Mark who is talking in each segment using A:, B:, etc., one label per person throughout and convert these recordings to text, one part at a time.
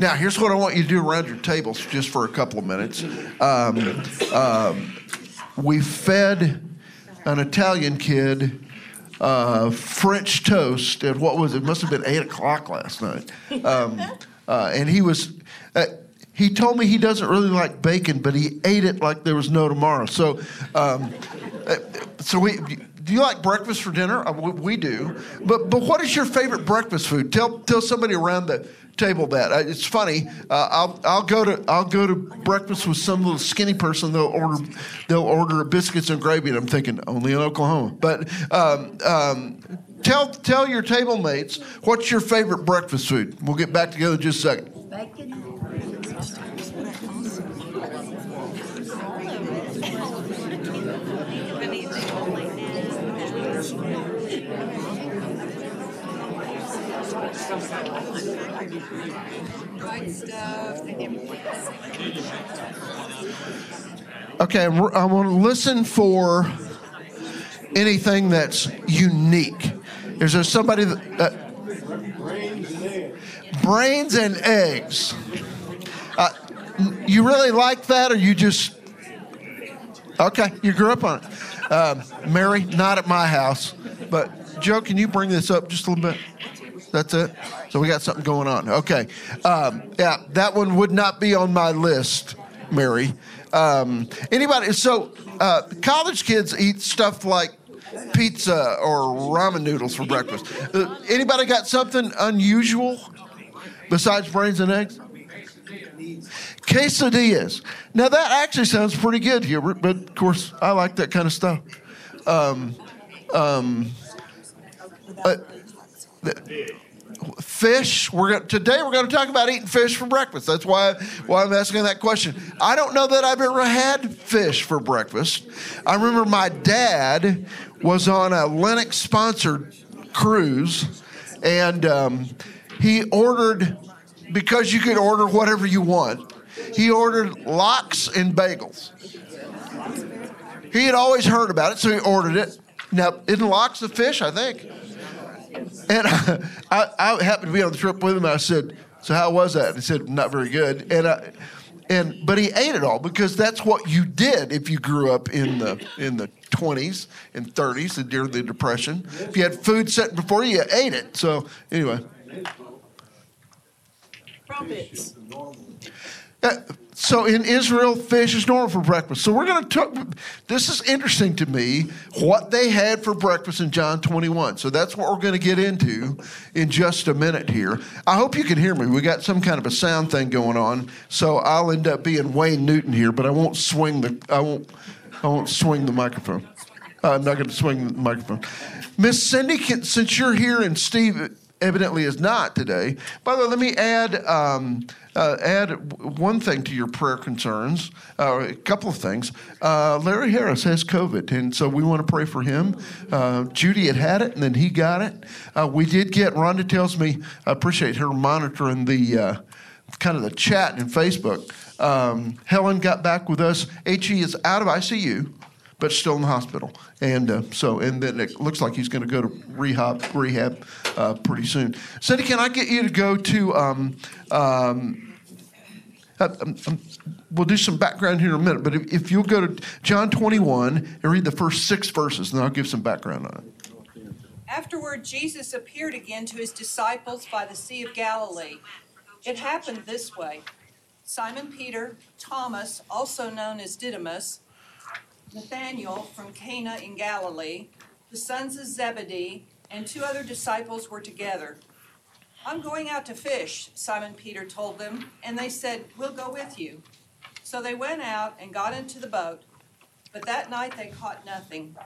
A: Now, here's what I want you to do around your tables just for a couple of minutes. Um, um, we fed an Italian kid uh, French toast at what was it? Must have been eight o'clock last night. Um, uh, and he was. Uh, he told me he doesn't really like bacon, but he ate it like there was no tomorrow. So, um, uh, so we. Do you like breakfast for dinner? Uh, we, we do. But but what is your favorite breakfast food? Tell tell somebody around the table that. Uh, it's funny. Uh, I'll I'll go to I'll go to breakfast with some little skinny person. They'll order they'll order biscuits and gravy, and I'm thinking only in Oklahoma. But um, um, tell tell your table mates what's your favorite breakfast food. We'll get back together in just a second. Bacon. Okay, I want to listen for anything that's unique. Is there somebody that. Uh, brains and eggs. Uh, you really like that, or you just. Okay, you grew up on it. Um, Mary, not at my house. But Joe, can you bring this up just a little bit? That's it. So we got something going on. Okay. Um, yeah, that one would not be on my list, Mary. Um, anybody? So uh, college kids eat stuff like pizza or ramen noodles for breakfast. Uh, anybody got something unusual besides brains and eggs? Quesadillas. Now that actually sounds pretty good, Hubert. But of course, I like that kind of stuff. Um, um, uh, fish. We're gonna, today we're going to talk about eating fish for breakfast. That's why why I'm asking that question. I don't know that I've ever had fish for breakfast. I remember my dad was on a Lennox sponsored cruise, and um, he ordered because you could order whatever you want. He ordered lox and bagels. He had always heard about it, so he ordered it. Now, isn't lox a fish? I think. And I, I, happened to be on the trip with him. And I said, "So how was that?" And he said, "Not very good." And I, and but he ate it all because that's what you did if you grew up in the in the 20s and 30s and during the depression. If you had food set before you, you ate it. So anyway.
B: Trumpets.
A: Uh, so in Israel, fish is normal for breakfast. So we're going to talk. This is interesting to me what they had for breakfast in John 21. So that's what we're going to get into in just a minute here. I hope you can hear me. We got some kind of a sound thing going on, so I'll end up being Wayne Newton here, but I won't swing the. I won't. I won't swing the microphone. I'm not going to swing the microphone. Miss Cindy, since you're here and Steve evidently is not today. By the way, let me add um, uh, add one thing to your prayer concerns. Uh, a couple of things. Uh, Larry Harris has COVID, and so we want to pray for him. Uh, Judy had had it, and then he got it. Uh, we did get. Rhonda tells me I appreciate her monitoring the uh, kind of the chat in Facebook. Um, Helen got back with us. He is out of ICU but still in the hospital. And uh, so, and then it looks like he's going to go to rehab rehab uh, pretty soon. Cindy, can I get you to go to? Um, um, uh, um, um, we'll do some background here in a minute, but if, if, you'll go to John 21 and read the first six verses, then I'll give some background on it.
B: Afterward, Jesus appeared again to his disciples by the Sea of Galilee. It happened this way Simon Peter, Thomas, also known as Didymus, Nathanael from Cana in Galilee, the sons of Zebedee, and two other disciples were together. I'm going out to fish, Simon Peter told them, and they said, We'll go with you. So they went out and got into the boat, but that night they caught nothing.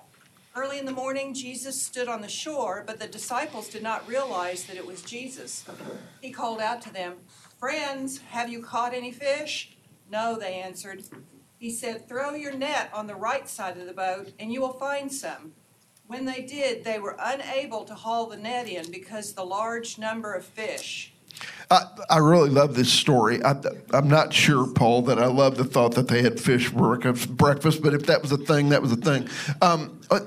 B: Early in the morning, Jesus stood on the shore, but the disciples did not realize that it was Jesus. He called out to them, Friends, have you caught any fish? No, they answered. He said, Throw your net on the right side of the boat, and you will find some. When they did, they were unable to haul the net in because the large number of fish.
A: I, I really love this story. I, am not sure, Paul, that I love the thought that they had fish for breakfast, but if that was a thing, that was a thing. Um, uh,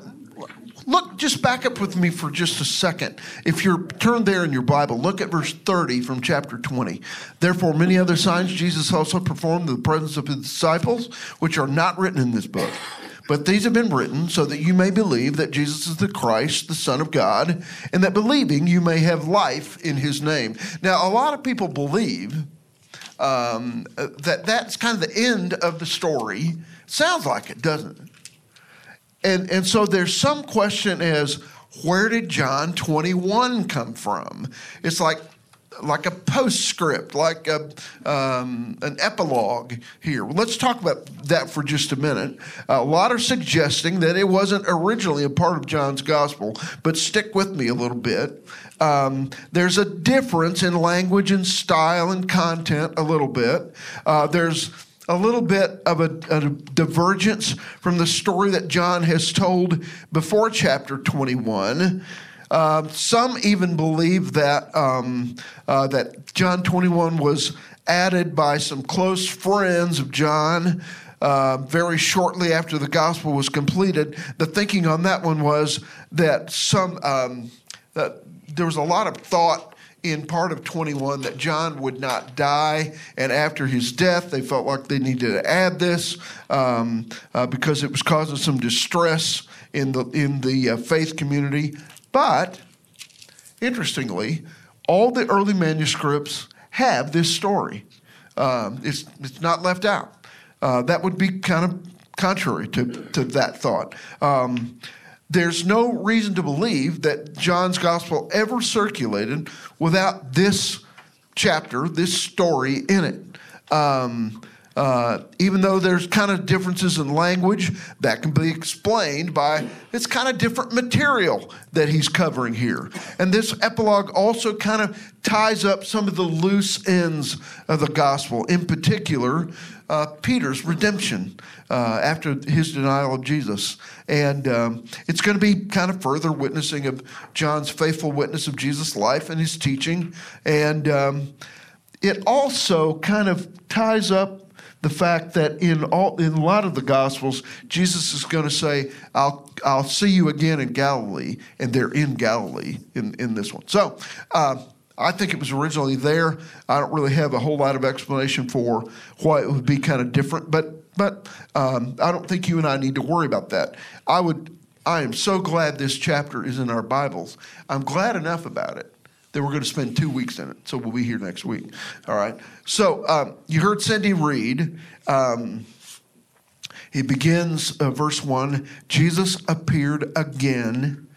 A: look, just back up with me for just a second. If you're turned there in your Bible, look at verse 30 from chapter 20. Therefore, many other signs Jesus also performed in the presence of his disciples, which are not written in this book. But these have been written so that you may believe that Jesus is the Christ, the Son of God, and that believing you may have life in his name. Now, a lot of people believe um, that that's kind of the end of the story. Sounds like it, doesn't it? And, and so there's some question as where did John 21 come from? It's like like a postscript, like a, um, an epilogue here. Let's talk about that for just a minute. a lot are suggesting that it wasn't originally a part of John's gospel, but stick with me a little bit. Um, there's a difference in language and style and content a little bit. Uh, there's a little bit of a, a, divergence from the story that John has told before chapter 21. Uh, some even believe that um, uh, that John 21 was added by some close friends of John. Uh, very shortly after the gospel was completed, the thinking on that one was that some um, that there was a lot of thought in part of 21 that John would not die, and after his death, they felt like they needed to add this um, uh, because it was causing some distress in the in the uh, faith community. But interestingly, all the early manuscripts have this story. Um, it's it's not left out. Uh, that would be kind of contrary to, to that thought. Um, there's no reason to believe that John's gospel ever circulated without this chapter, this story in it. Um, uh, even though there's kind of differences in language, that can be explained by it's kind of different material that he's covering here. And this epilogue also kind of ties up some of the loose ends of the gospel, in particular, uh, Peter's redemption uh, after his denial of Jesus. And um, it's going to be kind of further witnessing of John's faithful witness of Jesus' life and his teaching. And um, it also kind of ties up the fact that in all in a lot of the gospels jesus is going to say i'll i'll see you again in galilee and they're in galilee in, in this one so uh, I think it was originally there. I don't really have a whole lot of explanation for why it would be kind of different, but but um, I don't think you and I need to worry about that. I would. I am so glad this chapter is in our Bibles. I'm glad enough about it that we're going to spend two weeks in it. So we'll be here next week. All right. So um, you heard Cindy read. Um, he begins uh, verse one. Jesus appeared again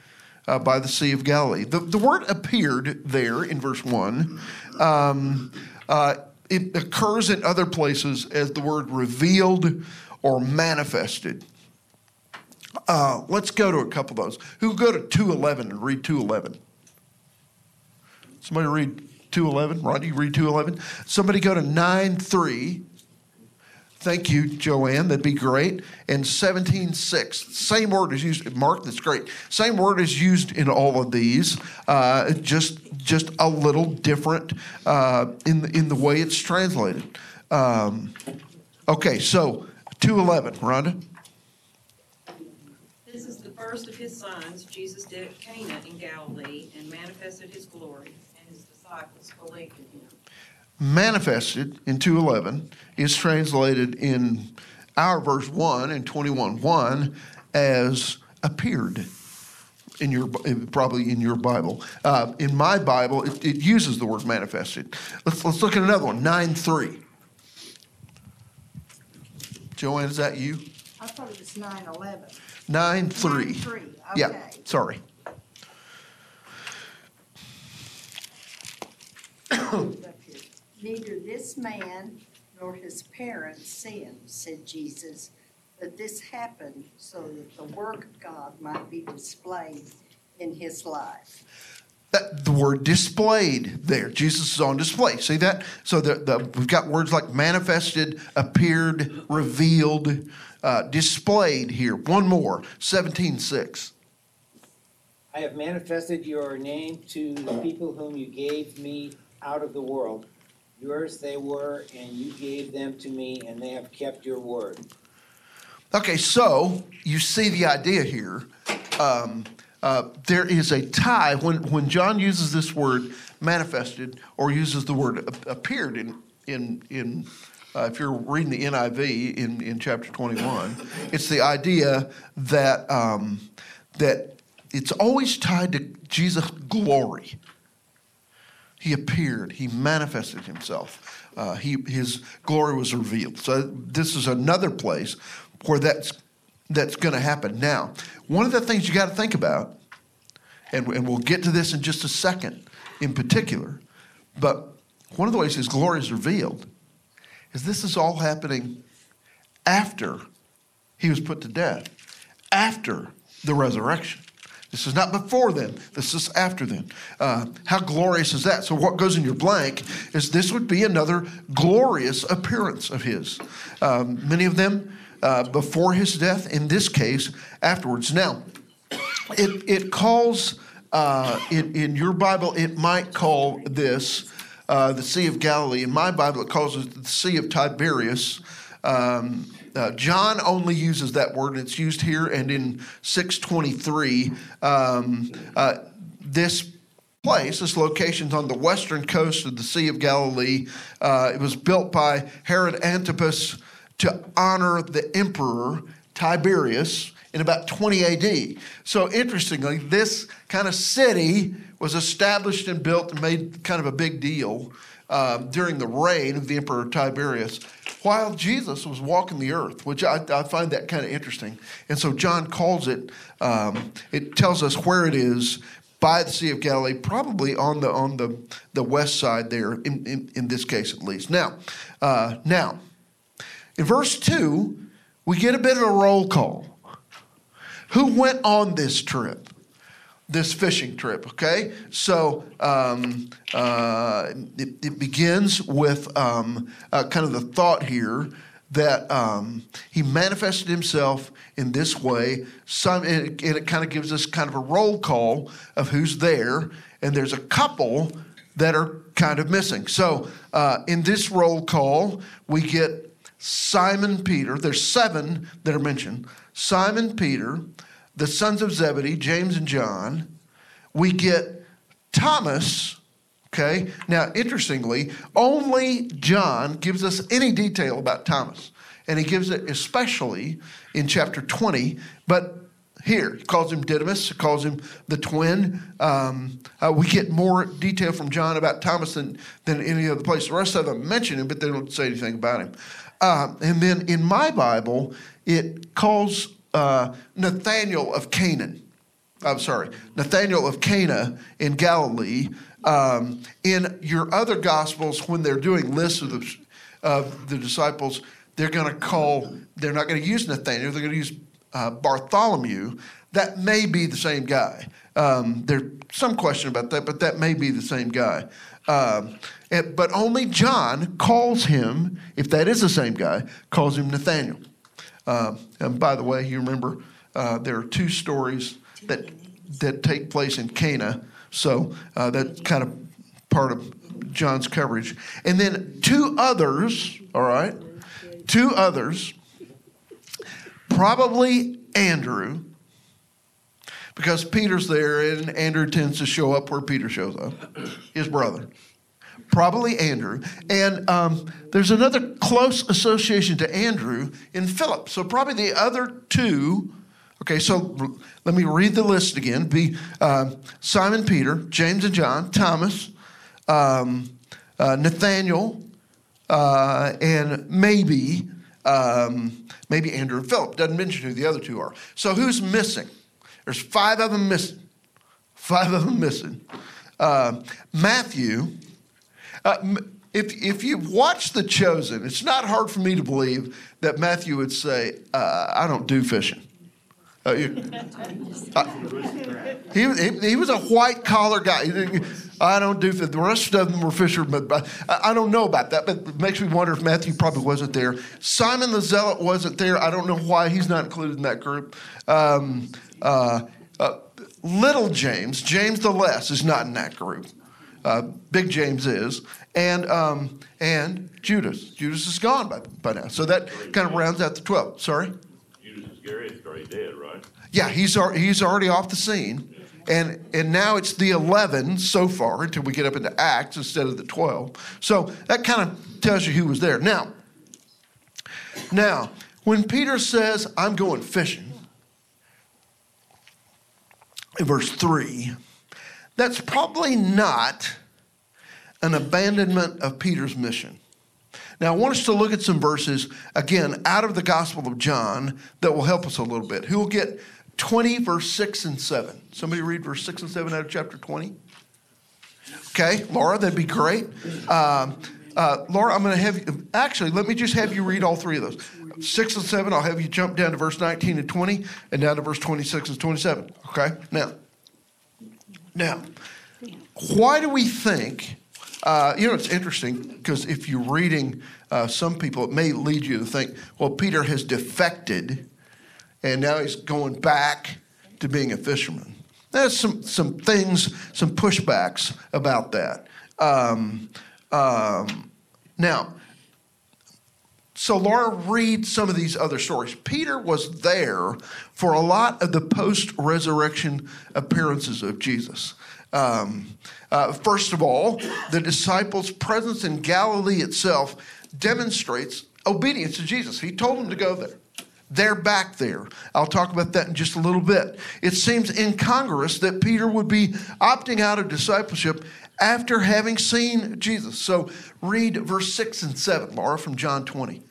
A: uh, by the Sea of Galilee. The, the word appeared there in verse 1. Um, uh, it occurs in other places as the word revealed or manifested. Uh, let's go to a couple of those. Who go to 211 and read 211? Somebody read 211. Rodney, read 211. Somebody go to 9 3 Thank you, Joanne. That'd be great. And 17.6, same word is used. Mark, that's great. Same word is used in all of these, uh, just just a little different uh, in the, in the way it's translated. Um, okay, so 211, Rhonda.
C: This is the first of his signs Jesus did at Cana in Galilee and manifested his glory, and his disciples believed in him
A: manifested in 211 is translated in our verse 1 and 21 1 as appeared in your probably in your bible. Uh, in my bible it, it, uses the word manifested. Let's, let's look at another one 9 3 joanne is that you?
D: I thought it was 9 11
A: 9 3
D: 9 3 okay.
A: yeah sorry.
D: Neither this man nor his parents sinned, said Jesus, but this happened so that the work of God might be displayed in his life.
A: That, the word displayed there. Jesus is on display. See that? So the, the, we've got words like manifested, appeared, revealed, uh, displayed here. One more, 17.6.
E: I have manifested your name to the people whom you gave me out of the world. Yours they were, and you gave them to me, and they have kept your word.
A: Okay, so you see the idea here. Um, uh, there is a tie when, when John uses this word manifested or uses the word appeared in, in, in uh, if you're reading the NIV in, in chapter 21, it's the idea that, um, that it's always tied to Jesus' glory. He appeared, he manifested himself, uh, he, his glory was revealed. So, this is another place where that's, that's going to happen. Now, one of the things you got to think about, and, and we'll get to this in just a second in particular, but one of the ways his glory is revealed is this is all happening after he was put to death, after the resurrection. This is not before then. This is after then. Uh, how glorious is that? So, what goes in your blank is this would be another glorious appearance of his. Um, many of them uh, before his death, in this case, afterwards. Now, it, it calls, uh, in, in your Bible, it might call this uh, the Sea of Galilee. In my Bible, it calls it the Sea of Tiberias. Um, uh, John only uses that word, and it's used here and in 623. Um, uh, this place, this location is on the western coast of the Sea of Galilee. Uh, it was built by Herod Antipas to honor the emperor Tiberius in about 20 AD. So, interestingly, this kind of city was established and built and made kind of a big deal um, during the reign of the Emperor Tiberius while Jesus was walking the earth, which I, I find that kind of interesting. And so John calls it, um, it tells us where it is by the Sea of Galilee, probably on the on the, the west side there, in, in, in this case at least. Now, uh, now, in verse 2, we get a bit of a roll call. Who went on this trip? This fishing trip. Okay, so um, uh, it, it, begins with um, uh, kind of the thought here that um, he manifested himself in this way. Some, and it, kind of gives us kind of a roll call of who's there, and there's a couple that are kind of missing. So uh, in this roll call, we get Simon Peter. There's seven that are mentioned. Simon Peter the sons of Zebedee, James and John. We get Thomas. Okay. Now, interestingly, only John gives us any detail about Thomas. And he gives it especially in chapter 20. But here, he calls him Didymus, he calls him the twin. Um, uh, we get more detail from John about Thomas than, than any other place. The rest of them mention him, but they don't say anything about him. Uh, and then in my Bible, it calls uh, Nathaniel of Canaan. I'm sorry, Nathaniel of Cana in Galilee. Um, in your other gospels, when they're doing lists of the, of the disciples, they're going to call, they're not going to use Nathaniel, they're going to use uh, Bartholomew. That may be the same guy. Um, there's some question about that, but that may be the same guy. Um, and, but only John calls him, if that is the same guy, calls him Nathaniel. Uh, and by the way, you remember uh, there are two stories that that take place in Cana, so uh, that's kind of part of John's coverage. And then two others, all right, two others, probably Andrew, because Peter's there and Andrew tends to show up where Peter shows up, his brother probably Andrew. And um, there's another close association to Andrew in Philip. So probably the other two. Okay, so let me read the list again. Be uh, Simon Peter, James and John, Thomas, um, uh, Nathaniel, uh, and maybe um, maybe Andrew and Philip. Doesn't mention who the other two are. So who's missing? There's five of them missing. Five of them missing. Uh, Matthew uh, if, if you've watched The Chosen, it's not hard for me to believe that Matthew would say, uh, I don't do fishing. Uh, uh, he, he, he, was a white collar guy. I don't do The rest of them were fishermen, but I, I don't know about that. But it makes me wonder if Matthew probably wasn't there. Simon the Zealot wasn't there. I don't know why he's not included in that group. Um, uh, little James, James the Less, is not in that group. Uh, Big James is, and um, and Judas. Judas is gone by, by now. So that kind of rounds out the 12. Sorry?
F: Judas is Iscariot's already dead, right?
A: Yeah, he's he's already off the scene, and and now it's the eleven so far until we get up into Acts instead of the twelve. So that kind of tells you who was there. Now, now when Peter says, "I'm going fishing," in verse three, that's probably not an abandonment of Peter's mission. Now, I want us to look at some verses, again, out of the Gospel of John that will help us a little bit. Who will get 20, verse 6 and 7? Somebody read verse 6 and 7 out of chapter 20? Okay, Laura, that'd be great. Um, uh, Laura, I'm going to have you, actually, let me just have you read all three of those. 6 and 7, I'll have you jump down to verse 19 and 20, and down to verse 26 and 27. Okay, now, now, why do we think uh, you know, it's interesting because if you're reading uh, some people, it may lead you to think, well, Peter has defected and now he's going back to being a fisherman. There's some, some things, some pushbacks about that. Um, um, now, so Laura, read some of these other stories. Peter was there for a lot of the post-resurrection appearances of Jesus. Um, uh, first of all, the disciples' presence in Galilee itself demonstrates obedience to Jesus. He told them to go there. They're back there. I'll talk about that in just a little bit. It seems incongruous that Peter would be opting out of discipleship after having seen Jesus. So read verse 6 and 7, Laura, from John 20.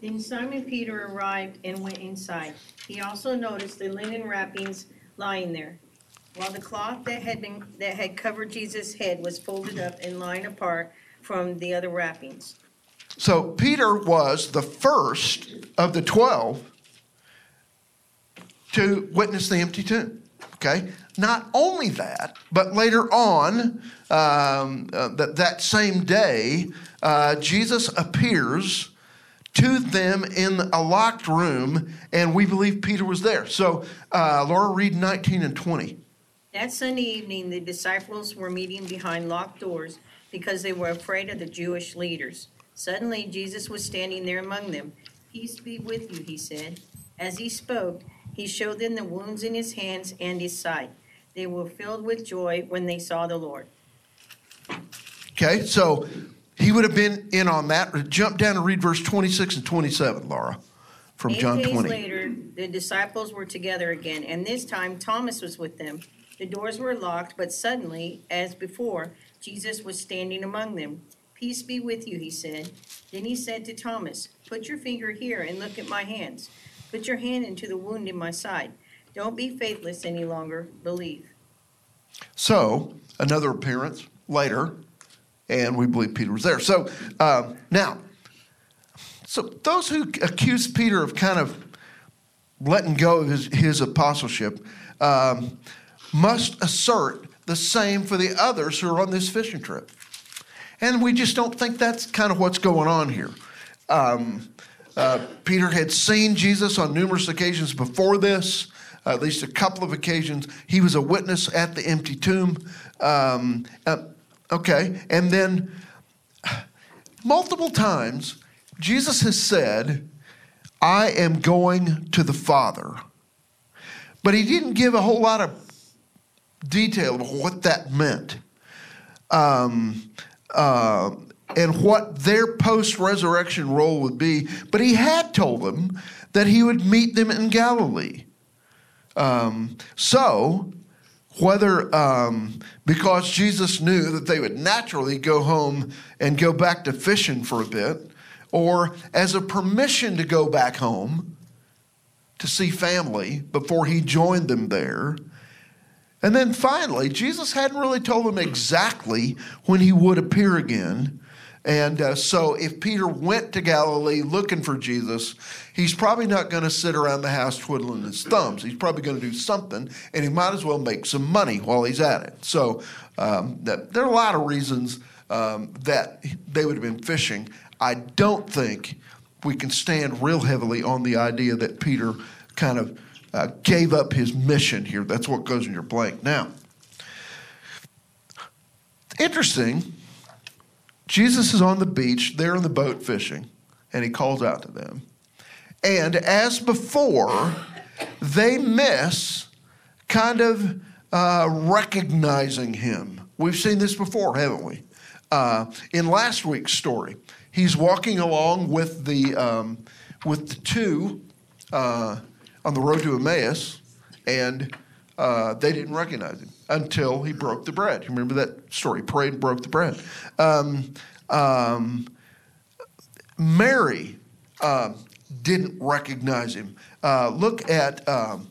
G: Then Simon Peter arrived and went inside. He also noticed the linen wrappings lying there, while the cloth that had been that had covered Jesus' head was folded up and lying apart from the other wrappings.
A: So Peter was the first of the 12 to witness the empty tomb. Okay? Not only that, but later on, um, uh, that, that same day, uh, Jesus appears to them in a locked room, and we believe Peter was there. So, uh, Laura, read 19 and 20.
G: That Sunday evening, the disciples were meeting behind locked doors because they were afraid of the Jewish leaders. Suddenly, Jesus was standing there among them. Peace be with you, he said. As he spoke, he showed them the wounds in his hands and his side. They were filled with joy when they saw the Lord.
A: Okay, so he would have been in on that. Jump down and read verse 26 and 27, Laura, from
G: Eight
A: John
G: days
A: 20.
G: later, the disciples were together again, and this time Thomas was with them. The doors were locked, but suddenly, as before, Jesus was standing among them. Peace be with you, he said. Then he said to Thomas, Put your finger here and look at my hands. Put your hand into the wound in my side. Don't be faithless any longer, believe.
A: So, another appearance later, and we believe Peter was there. So, um, now, so those who accuse Peter of kind of letting go of his, his apostleship um, must assert the same for the others who are on this fishing trip. And we just don't think that's kind of what's going on here. Um, uh, Peter had seen Jesus on numerous occasions before this, uh, at least a couple of occasions. He was a witness at the empty tomb. Um, uh, okay, and then multiple times, Jesus has said, I am going to the Father. But he didn't give a whole lot of detail of what that meant. Um, uh, and what their post resurrection role would be. But he had told them that he would meet them in Galilee. Um, so, whether um, because Jesus knew that they would naturally go home and go back to fishing for a bit, or as a permission to go back home to see family before he joined them there. And then finally, Jesus hadn't really told them exactly when he would appear again. And uh, so, if Peter went to Galilee looking for Jesus, he's probably not going to sit around the house twiddling his thumbs. He's probably going to do something, and he might as well make some money while he's at it. So, um, that, there are a lot of reasons um, that they would have been fishing. I don't think we can stand real heavily on the idea that Peter kind of uh, gave up his mission here. That's what goes in your blank. Now, interesting Jesus is on the beach, they're in the boat fishing, and he calls out to them. And as before, they miss kind of uh, recognizing him. We've seen this before, haven't we? Uh, in last week's story, he's walking along with the um, with the two uh, on the road to Emmaus, and uh, they didn't recognize him until he broke the bread. You remember that story? Prayed and broke the bread. Um, um, Mary uh, didn't recognize him. Uh, look at, um,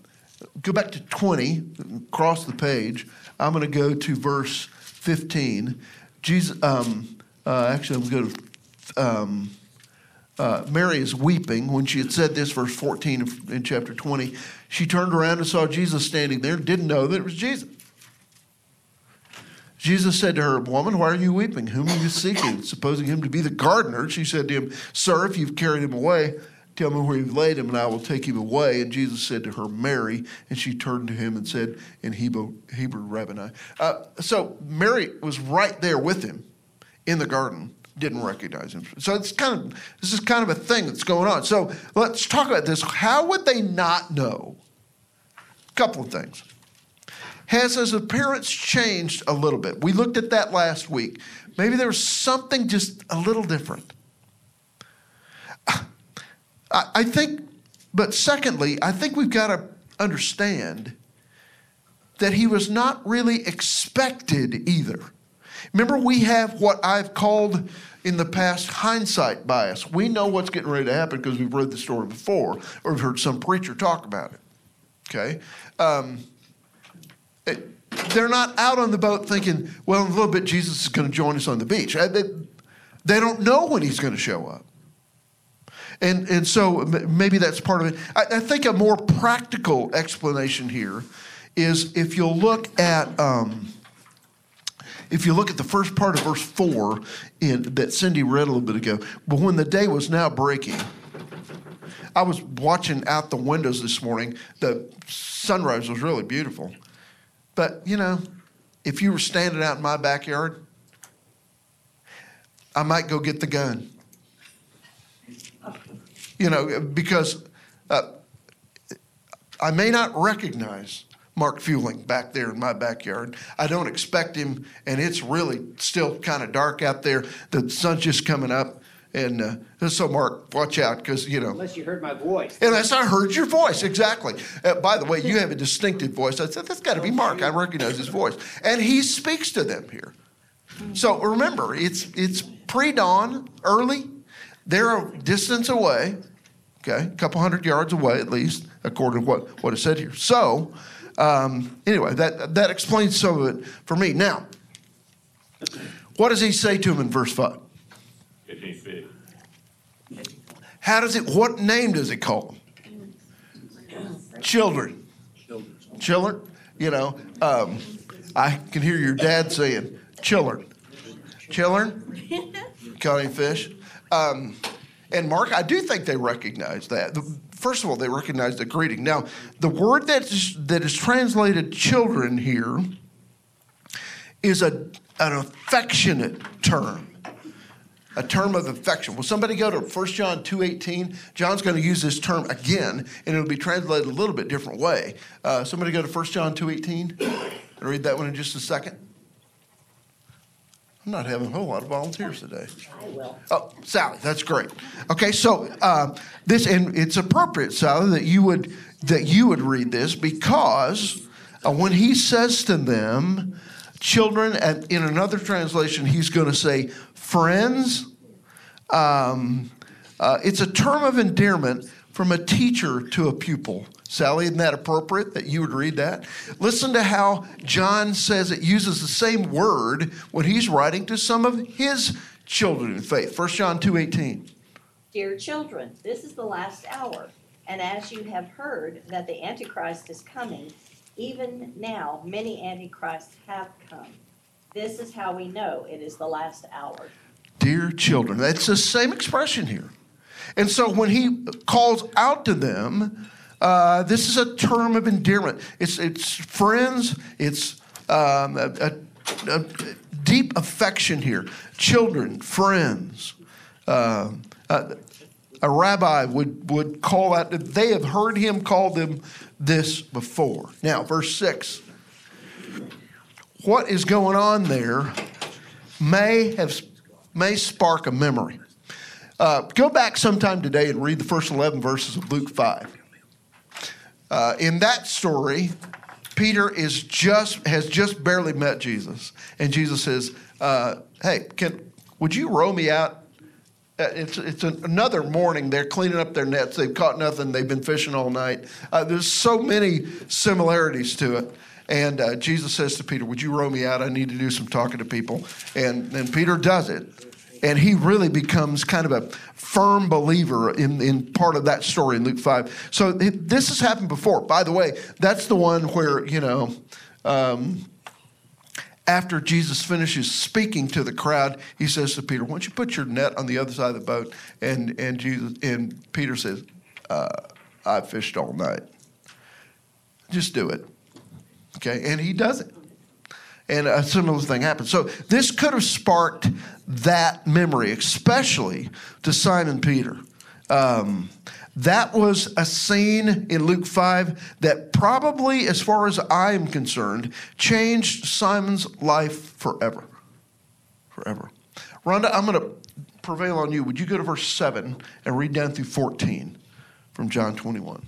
A: go back to 20, cross the page. I'm going to go to verse 15. Jesus, um, uh, actually, I'm going to go to um, uh, Mary is weeping when she had said this, verse 14 in chapter 20. She turned around and saw Jesus standing there, didn't know that it was Jesus. Jesus said to her, Woman, why are you weeping? Whom are you seeking? Supposing him to be the gardener, she said to him, Sir, if you've carried him away, tell me where you've laid him, and I will take him away. And Jesus said to her, Mary. And she turned to him and said in Hebrew, Hebrew Rabboni. Uh, so Mary was right there with him in the garden, didn't recognize him. So it's kind of this is kind of a thing that's going on. So let's talk about this. How would they not know? A couple of things. Has his appearance changed a little bit? We looked at that last week. Maybe there was something just a little different. I, I think, but secondly, I think we've got to understand that he was not really expected either. Remember, we have what I've called in the past hindsight bias. We know what's getting ready to happen because we've read the story before or we've heard some preacher talk about it. Okay? Um, it- they're not out on the boat thinking, well, in a little bit, Jesus is going to join us on the beach. Uh, They, they don't know when he's going to show up. And, and so maybe that's part of it. I, I think a more practical explanation here is if you'll look at. Um, if you look at the first part of verse 4 in, that Cindy read a little bit ago, but when the day was now breaking, I was watching out the windows this morning. The sunrise was really beautiful. But, you know, if you were standing out in my backyard, I might go get the gun. You know, because uh, I may not recognize Mark Fueling back there in my backyard. I don't expect him, and it's really still kind of dark out there. The sun's just coming up. And uh, so, Mark, watch out because, you know,
E: Unless you heard my voice.
A: Unless I heard your voice, exactly. Uh, by the way, you have a distinctive voice. I said, that's got to be Mark. I recognize his voice. And he speaks to them here. So remember, it's, it's pre dawn, early. They're a distance away, okay, a couple hundred yards away at least, according to what, what is said here. So, um, anyway, that, that explains some of it for me. Now, what does he say to him in verse 5?
F: 15 feet.
A: How does it, what name does it call them? Children. Children. You know, um, I can hear your dad saying, children. Children? Any fish? Um, and Mark, I do think they recognize that. The- First of all, they recognize the greeting. Now, the word that is, that is translated children here is a, an affectionate term a term of affection. Will somebody go to 1 John 2.18? John's going to use this term again, and it'll be translated a little bit different way. Uh, somebody go to 1 John 2.18 and read that one in just a second. I'm not having a whole lot of volunteers today.
H: I will.
A: Oh, Sally, that's great. Okay, so uh, this and it's appropriate, Sally, that you would that you would read this because uh, when he says to them, children, and in another translation, he's going to say friends. Um, uh, it's a term of endearment from a teacher to a pupil. Sally, isn't that appropriate that you would read that? Listen to how John says it uses the same word when he's writing to some of his children in faith. 1 John 2.18.
H: Dear children, this is the last hour, and as you have heard that the Antichrist is coming, even now many Antichrists have come. This is how we know it is the last hour.
A: Dear children. That's the same expression here. And so when he calls out to them, uh, this is a term of endearment. It's, it's friends, it's um, a, a, a deep affection here. Children, friends. Um, uh, a rabbi would, would call out, they have heard him call them this before. Now, verse 6. What is going on there may have may spark a memory. Uh, go back sometime today and read the first 11 verses of Luke 5. Uh, in that story, Peter is just has just barely met Jesus, and Jesus says, uh, "Hey, can would you row me out?" Uh, it's it's an, another morning. They're cleaning up their nets. They've caught nothing. They've been fishing all night. Uh, there's so many similarities to it. And uh, Jesus says to Peter, "Would you row me out? I need to do some talking to people." And then Peter does it and he really becomes kind of a firm believer in, in part of that story in Luke 5. So this has happened before. By the way, that's the one where, you know, um, after Jesus finishes speaking to the crowd, he says to Peter, Why don't you put your net on the other side of the boat? And, and, Jesus, and Peter says, uh, I fished all night. Just do it. Okay, and he does it and a similar thing happened. So this could have sparked that memory, especially to Simon Peter. Um, that was a scene in Luke 5 that probably, as far as I am concerned, changed Simon's life forever. Forever. Rhonda, I'm going to prevail on you. Would you go to verse 7 and read down through 14 from John 21?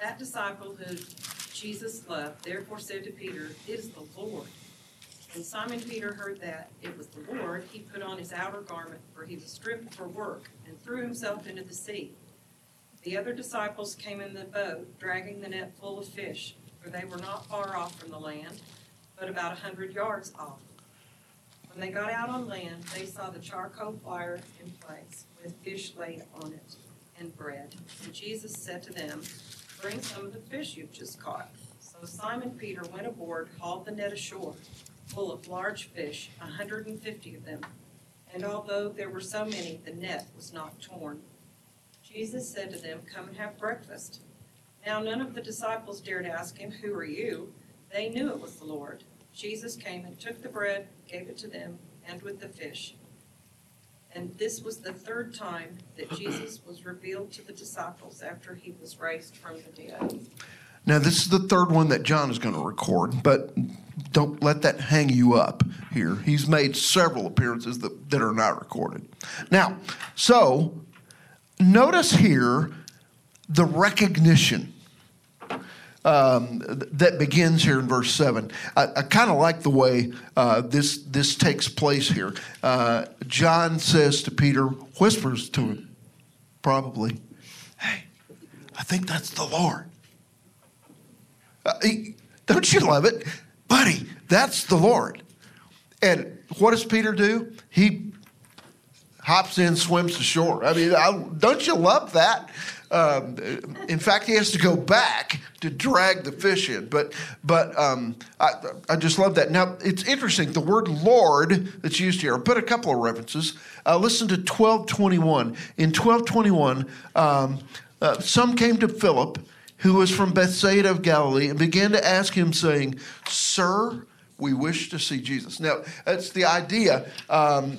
C: That disciple who Jesus loved therefore said to Peter, It is the Lord. When Simon Peter heard that it was the Lord, he put on his outer garment, for he was stripped for work, and threw himself into the sea. The other disciples came in the boat, dragging the net full of fish, for they were not far off from the land, but about a hundred yards off. When they got out on land, they saw the charcoal fire in place, with fish laid on it, and bread. And Jesus said to them, bring some of the fish you've just caught. So Simon Peter went aboard, hauled the net ashore, full of large fish, a hundred and fifty of them. And although there were so many, the net was not torn. Jesus said to them, Come and have breakfast. Now none of the disciples dared ask him, Who are you? They knew it was the Lord. Jesus came and took the bread, gave it to them, and with the fish. And this was the third time that Jesus was revealed to the disciples after he was raised from the dead.
A: Now, this is the third one that John is going to record, but don't let that hang you up here. He's made several appearances that, that are not recorded. Now, so notice here the recognition um, that begins here in verse 7. I, I kind of like the way uh, this, this takes place here. Uh, John says to Peter, whispers to him, probably, Hey, I think that's the Lord. Uh, he, don't you love it? Buddy, that's the Lord. And what does Peter do? He hops in, swims to shore. I mean, I, don't you love that? Um, in fact, he has to go back to drag the fish in. But but um, I, I just love that. Now it's interesting. The word Lord that's used here. I put a couple of references. Uh, listen to twelve twenty one. In twelve twenty one, um, uh, some came to Philip, who was from Bethsaida of Galilee, and began to ask him, saying, "Sir." We wish to see Jesus. Now, that's the idea. Um,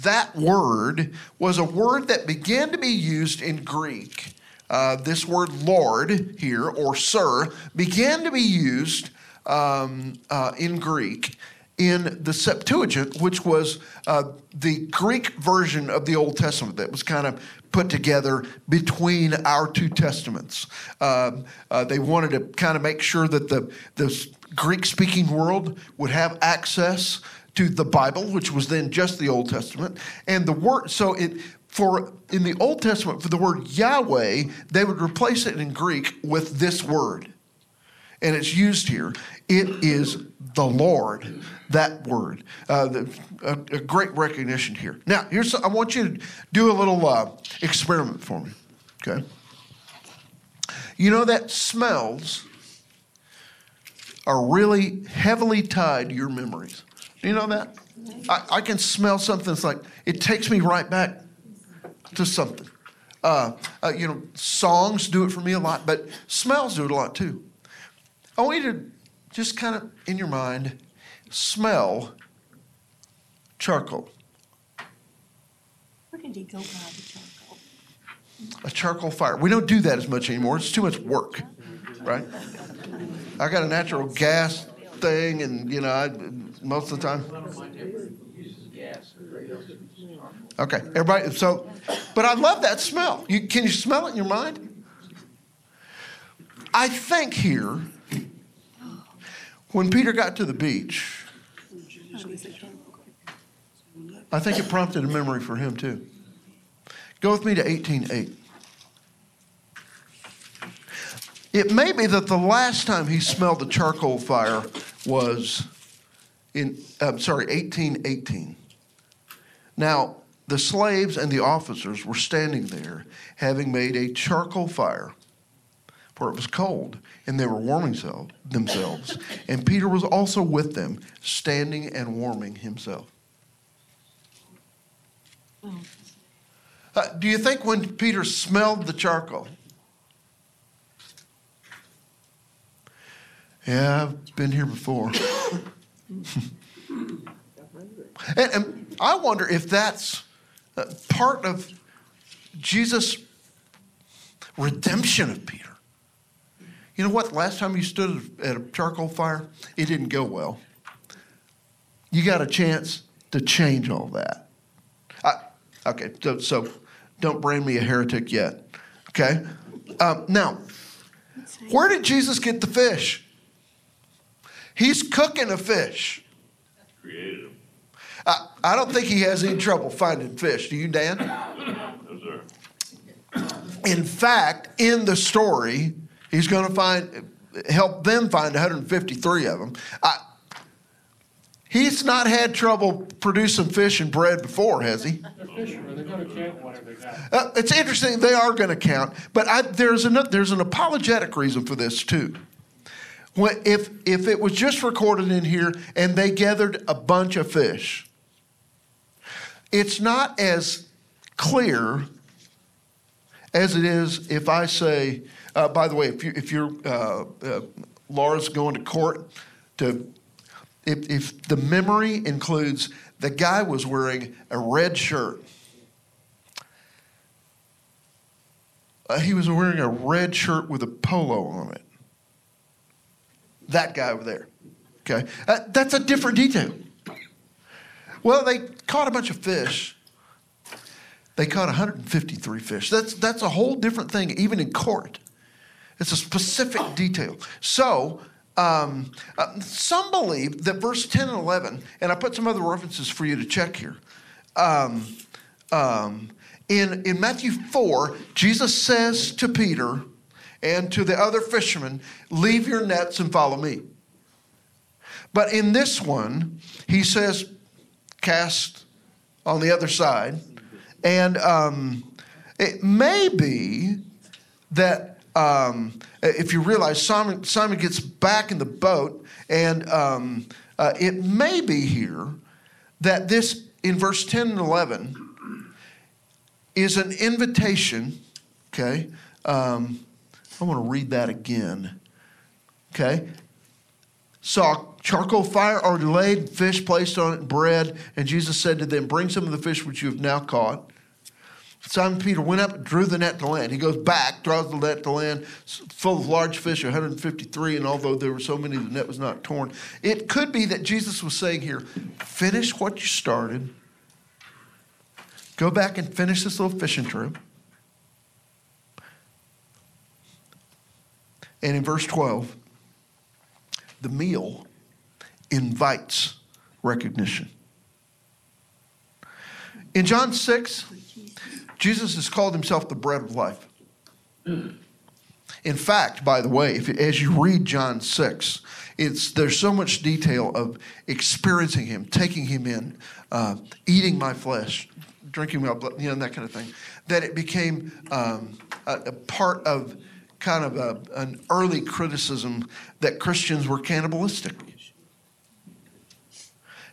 A: that word was a word that began to be used in Greek. Uh, this word Lord here, or Sir, began to be used um, uh, in Greek in the Septuagint, which was uh, the Greek version of the Old Testament that was kind of put together between our two testaments. Um, uh, they wanted to kind of make sure that the, the Greek speaking world would have access to the Bible, which was then just the Old Testament, and the word. So it for in the Old Testament for the word Yahweh, they would replace it in Greek with this word, and it's used here. It is the Lord. That word, uh, the, a, a, great recognition here. Now, here's I want you to do a little uh, experiment for me. Okay. You know that smells are really heavily tied to your memories. Do you know that? I, I, can smell something It's like, it takes me right back to something. Uh, uh, you know, songs do it for me a lot, but smells do it a lot too. I want you to just kind of, in your mind, smell charcoal.
F: Where did he go buy the charcoal?
A: A charcoal fire. We don't do that as much anymore. It's too much work, right? I got a natural gas thing, and you know, I, most of the time. Okay, everybody. So, but I love that smell. You, can you smell it in your mind? I think here, when Peter got to the beach, I think it prompted a memory for him too. Go with me to 18:8. It may be that the last time he smelled the charcoal fire was in, I'm sorry, 1818. Now, the slaves and the officers were standing there, having made a charcoal fire, for it was cold, and they were warming themselves. And Peter was also with them, standing and warming himself. Uh, do you think when Peter smelled the charcoal, yeah, I've been here before. and, and, I wonder if that's uh, part of Jesus' redemption of Peter. You know what? Last time you stood at a charcoal fire, it didn't go well. You got a chance to change all that. I, okay, so, so don't brand me a heretic yet. Okay? Um, now, where did Jesus get the fish? He's cooking a fish.
I: Created him.
A: I, I don't think he has any trouble finding fish. Do you, Dan?
I: No, sir.
A: In fact, in the story, he's going to find help them find 153 of them. I, he's not had trouble producing fish and bread before, has he?
J: They're fishermen, they're gonna count whatever they got.
A: Uh, it's interesting. They are going to count, but I, there's an there's an apologetic reason for this too. If if it was just recorded in here and they gathered a bunch of fish, it's not as clear as it is if I say. Uh, by the way, if you if you're uh, uh, Laura's going to court to if, if the memory includes the guy was wearing a red shirt Uh, he was wearing a red shirt with a polo on it. That guy over there. Okay. Uh, that's a different detail. Well, they caught a bunch of fish. They caught 153 fish. That's, that's a whole different thing, even in court. It's a specific detail. So, um, uh, some believe that verse 10 and 11, and I put some other references for you to check here. Um, um, in, in Matthew 4, Jesus says to Peter and to the other fishermen, Leave your nets and follow me. But in this one, he says, Cast on the other side. And um, it may be that um, if you realize Simon, Simon gets back in the boat, and um, uh, it may be here that this, in verse 10 and 11, is an invitation, okay? Um, I want to read that again, okay? Saw charcoal fire already laid, fish placed on it, bread, and Jesus said to them, Bring some of the fish which you have now caught. Simon Peter went up, drew the net to land. He goes back, draws the net to land, full of large fish, 153, and although there were so many, the net was not torn. It could be that Jesus was saying here, finish what you started, go back and finish this little fishing trip. And in verse 12, the meal invites recognition. In John 6, Jesus has called himself the bread of life. In fact, by the way, if, as you read John 6, it's, there's so much detail of experiencing him, taking him in, uh, eating my flesh, drinking my blood, you know, that kind of thing, that it became um, a, a, part of kind of a, an early criticism that Christians were cannibalistic.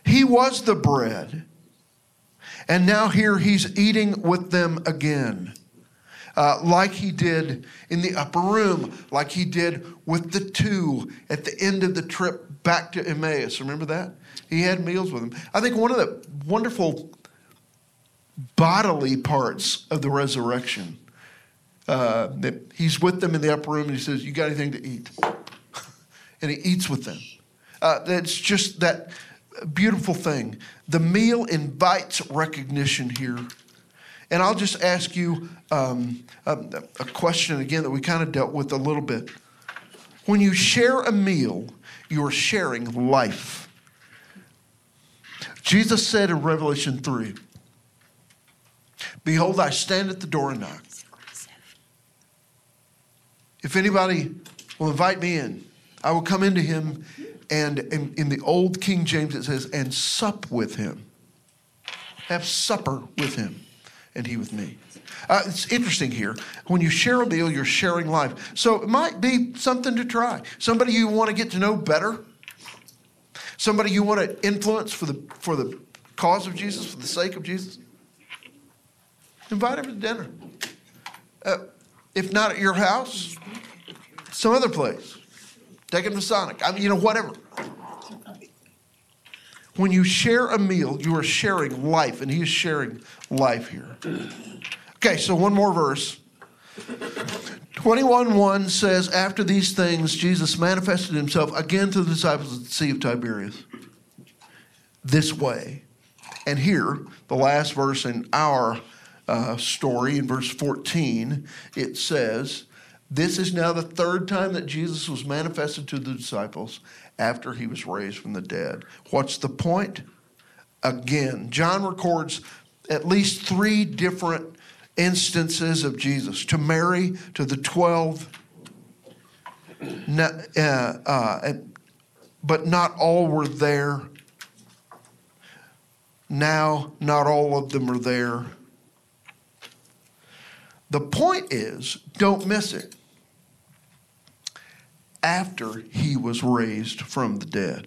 A: He was the bread and now here he's eating with them again, uh, like he did in the upper room, like he did with the two at the end of the trip back to Emmaus. Remember that? He had meals with them. I think one of the wonderful bodily parts of the resurrection. Uh, that he's with them in the upper room and he says, You got anything to eat? and he eats with them. Uh, it's just that beautiful thing. The meal invites recognition here. And I'll just ask you um, a, a question again that we kind of dealt with a little bit. When you share a meal, you are sharing life. Jesus said in Revelation 3 Behold, I stand at the door and knock. If anybody will invite me in, I will come into him, and in, in the old King James it says, and sup with him. Have supper with him, and he with me. Uh, it's interesting here. When you share a meal, you're sharing life. So it might be something to try. Somebody you want to get to know better. Somebody you want to influence for the for the cause of Jesus, for the sake of Jesus. Invite him to dinner. Uh, if not at your house, some other place. Take him to Sonic. I mean, you know, whatever. When you share a meal, you are sharing life, and he is sharing life here. Okay, so one more verse. 21 1 says, After these things, Jesus manifested himself again to the disciples at the Sea of Tiberias. This way. And here, the last verse in our uh, story, in verse 14, it says, This is now the third time that Jesus was manifested to the disciples after he was raised from the dead. What's the point? Again, John records at least three different instances of Jesus to Mary, to the 12, uh, uh, but not all were there. Now, not all of them are there. The point is, don't miss it. After he was raised from the dead,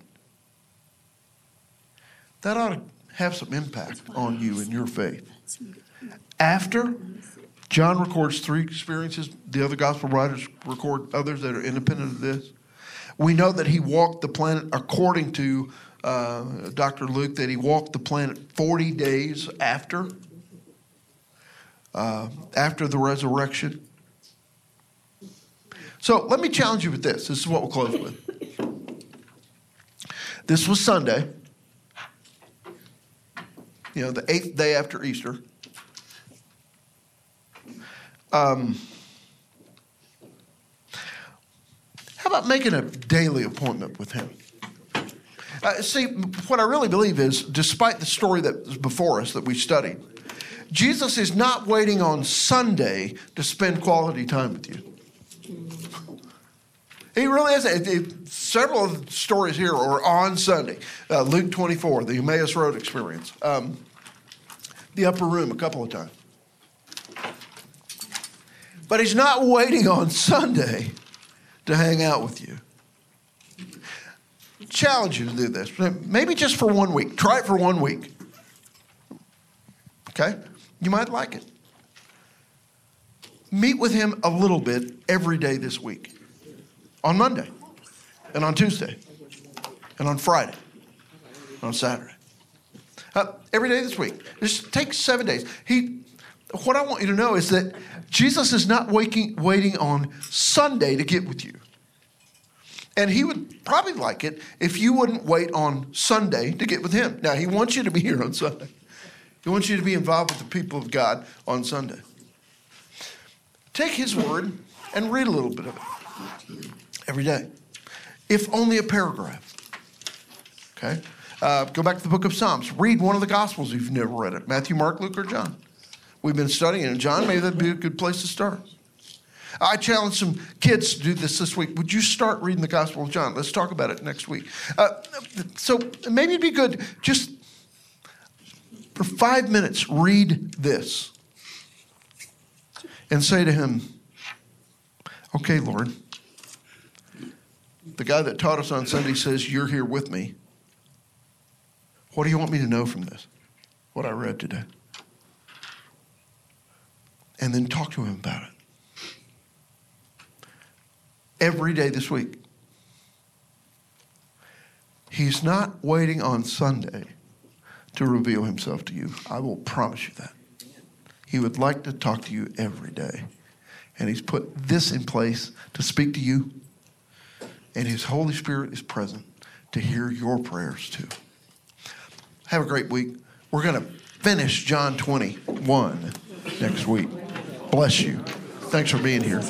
A: that ought to have some impact on you and your faith. After, John records three experiences, the other gospel writers record others that are independent of this. We know that he walked the planet according to uh, Dr. Luke, that he walked the planet 40 days after uh, after the resurrection. So let me challenge you with this. This is what we'll close with. This was Sunday, you know, the eighth day after Easter. Um, how about making a daily appointment with him? Uh, see, what I really believe is, despite the story that was before us that we studied, Jesus is not waiting on Sunday to spend quality time with you. He really is. It, it, several of the stories here are on Sunday. Uh, Luke 24, the Emmaus Road experience, um, the upper room a couple of times. But he's not waiting on Sunday to hang out with you. Challenge you to do this. Maybe just for one week. Try it for one week. Okay? You might like it. Meet with him a little bit every day this week. On Monday, and on Tuesday, and on Friday, and on Saturday. Uh, every day this week. Just take seven days. He, what I want you to know is that Jesus is not waking, waiting on Sunday to get with you. And he would probably like it if you wouldn't wait on Sunday to get with him. Now, he wants you to be here on Sunday. He wants you to be involved with the people of God on Sunday. Take his word and read a little bit of it every day, if only a paragraph. Okay? Uh, go back to the book of Psalms. Read one of the Gospels if you've never read it Matthew, Mark, Luke, or John. We've been studying. John, maybe that'd be a good place to start. I challenge some kids to do this this week. Would you start reading the Gospel of John? Let's talk about it next week. Uh, so maybe it'd be good just for five minutes, read this and say to him, Okay, Lord, the guy that taught us on Sunday says, You're here with me. What do you want me to know from this? What I read today. And then talk to him about it. Every day this week. He's not waiting on Sunday to reveal himself to you. I will promise you that. He would like to talk to you every day. And he's put this in place to speak to you. And his Holy Spirit is present to hear your prayers too. Have a great week. We're going to finish John 21 next week. Bless you. Thanks for being here.